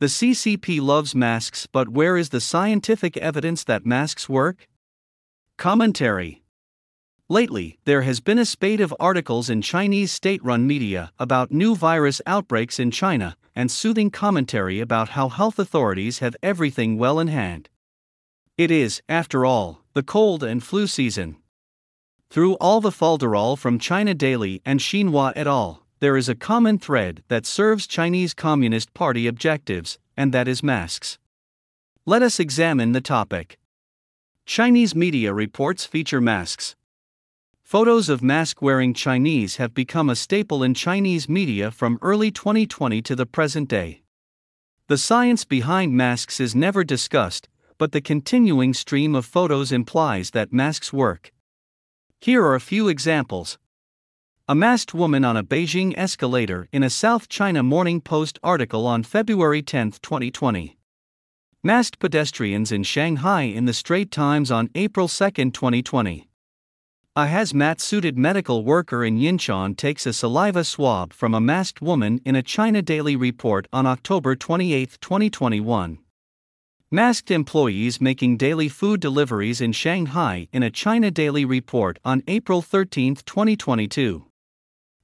The CCP loves masks, but where is the scientific evidence that masks work? Commentary Lately, there has been a spate of articles in Chinese state run media about new virus outbreaks in China, and soothing commentary about how health authorities have everything well in hand. It is, after all, the cold and flu season. Through all the falderall from China Daily and Xinhua et al., there is a common thread that serves Chinese Communist Party objectives, and that is masks. Let us examine the topic. Chinese media reports feature masks. Photos of mask wearing Chinese have become a staple in Chinese media from early 2020 to the present day. The science behind masks is never discussed, but the continuing stream of photos implies that masks work. Here are a few examples. A masked woman on a Beijing escalator in a South China Morning Post article on February 10, 2020. Masked pedestrians in Shanghai in the Straits Times on April 2, 2020. A hazmat suited medical worker in Yinchuan takes a saliva swab from a masked woman in a China Daily report on October 28, 2021. Masked employees making daily food deliveries in Shanghai in a China Daily report on April 13, 2022.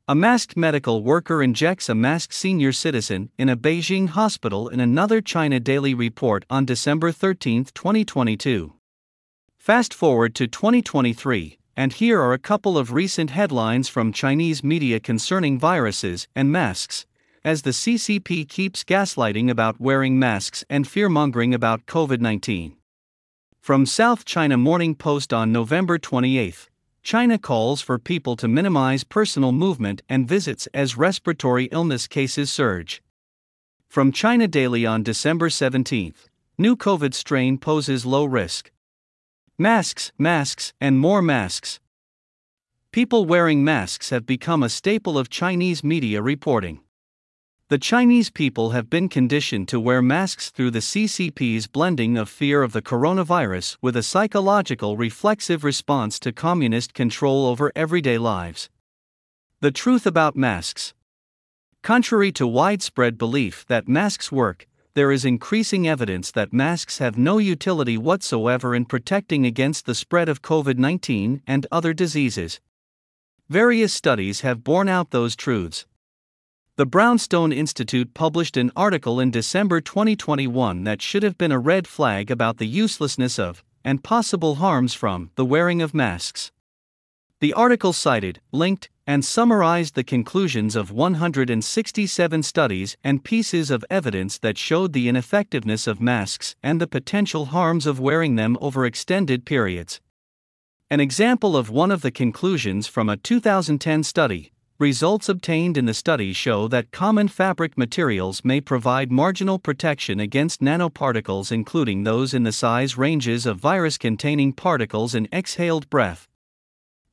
A masked medical worker injects a masked senior citizen in a Beijing hospital in another China Daily report on December 13, 2022. Fast forward to 2023 and here are a couple of recent headlines from Chinese media concerning viruses and masks, as the CCP keeps gaslighting about wearing masks and fearmongering about COVID 19. From South China Morning Post on November 28, China calls for people to minimize personal movement and visits as respiratory illness cases surge. From China Daily on December 17, new COVID strain poses low risk. Masks, masks, and more masks. People wearing masks have become a staple of Chinese media reporting. The Chinese people have been conditioned to wear masks through the CCP's blending of fear of the coronavirus with a psychological reflexive response to communist control over everyday lives. The truth about masks. Contrary to widespread belief that masks work, there is increasing evidence that masks have no utility whatsoever in protecting against the spread of COVID 19 and other diseases. Various studies have borne out those truths. The Brownstone Institute published an article in December 2021 that should have been a red flag about the uselessness of, and possible harms from, the wearing of masks. The article cited, linked, and summarized the conclusions of 167 studies and pieces of evidence that showed the ineffectiveness of masks and the potential harms of wearing them over extended periods. An example of one of the conclusions from a 2010 study results obtained in the study show that common fabric materials may provide marginal protection against nanoparticles, including those in the size ranges of virus containing particles in exhaled breath.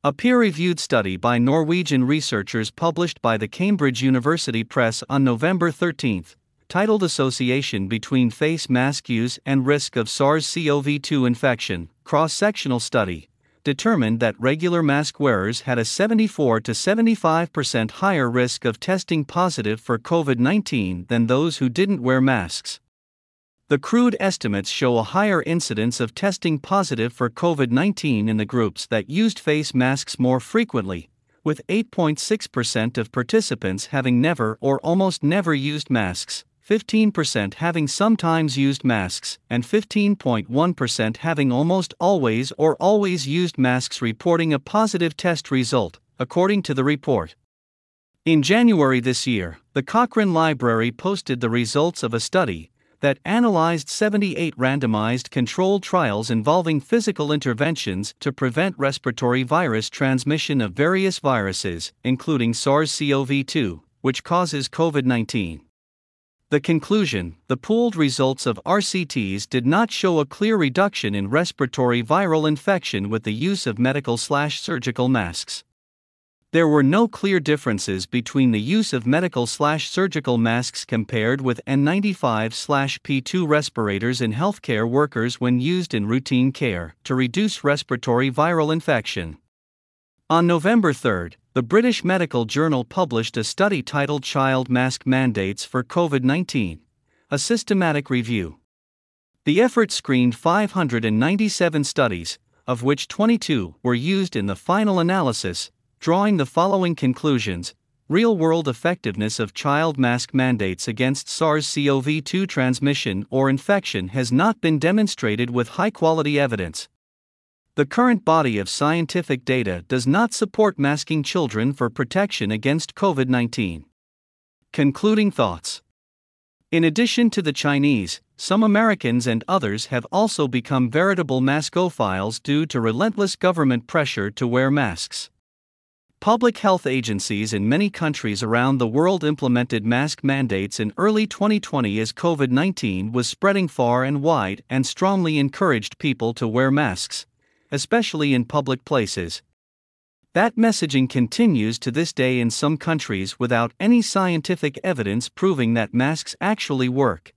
A peer reviewed study by Norwegian researchers published by the Cambridge University Press on November 13, titled Association Between Face Mask Use and Risk of SARS CoV 2 Infection, Cross Sectional Study, determined that regular mask wearers had a 74 to 75% higher risk of testing positive for COVID 19 than those who didn't wear masks. The crude estimates show a higher incidence of testing positive for COVID 19 in the groups that used face masks more frequently, with 8.6% of participants having never or almost never used masks, 15% having sometimes used masks, and 15.1% having almost always or always used masks reporting a positive test result, according to the report. In January this year, the Cochrane Library posted the results of a study that analyzed 78 randomized controlled trials involving physical interventions to prevent respiratory virus transmission of various viruses, including SARS CoV 2, which causes COVID 19. The conclusion the pooled results of RCTs did not show a clear reduction in respiratory viral infection with the use of medical slash surgical masks. There were no clear differences between the use of medical slash surgical masks compared with N95 slash P2 respirators in healthcare workers when used in routine care to reduce respiratory viral infection. On November 3, the British Medical Journal published a study titled Child Mask Mandates for COVID 19, a systematic review. The effort screened 597 studies, of which 22 were used in the final analysis, drawing the following conclusions Real world effectiveness of child mask mandates against SARS CoV 2 transmission or infection has not been demonstrated with high quality evidence. The current body of scientific data does not support masking children for protection against COVID 19. Concluding thoughts In addition to the Chinese, some Americans and others have also become veritable maskophiles due to relentless government pressure to wear masks. Public health agencies in many countries around the world implemented mask mandates in early 2020 as COVID 19 was spreading far and wide and strongly encouraged people to wear masks, especially in public places. That messaging continues to this day in some countries without any scientific evidence proving that masks actually work.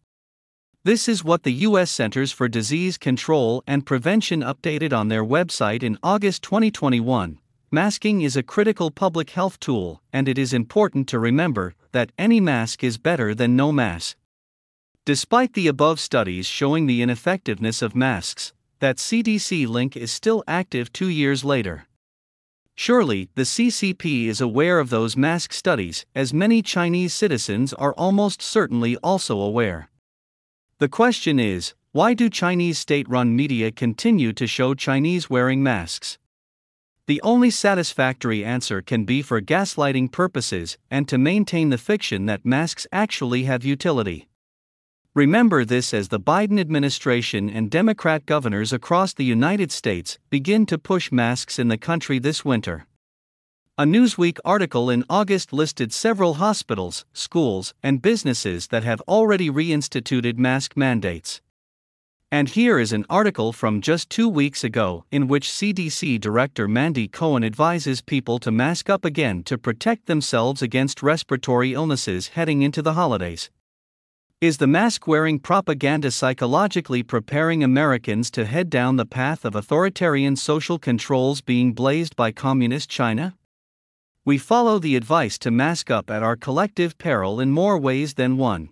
This is what the U.S. Centers for Disease Control and Prevention updated on their website in August 2021. Masking is a critical public health tool, and it is important to remember that any mask is better than no mask. Despite the above studies showing the ineffectiveness of masks, that CDC link is still active two years later. Surely, the CCP is aware of those mask studies, as many Chinese citizens are almost certainly also aware. The question is why do Chinese state run media continue to show Chinese wearing masks? The only satisfactory answer can be for gaslighting purposes and to maintain the fiction that masks actually have utility. Remember this as the Biden administration and Democrat governors across the United States begin to push masks in the country this winter. A Newsweek article in August listed several hospitals, schools, and businesses that have already reinstituted mask mandates. And here is an article from just two weeks ago in which CDC Director Mandy Cohen advises people to mask up again to protect themselves against respiratory illnesses heading into the holidays. Is the mask wearing propaganda psychologically preparing Americans to head down the path of authoritarian social controls being blazed by Communist China? We follow the advice to mask up at our collective peril in more ways than one.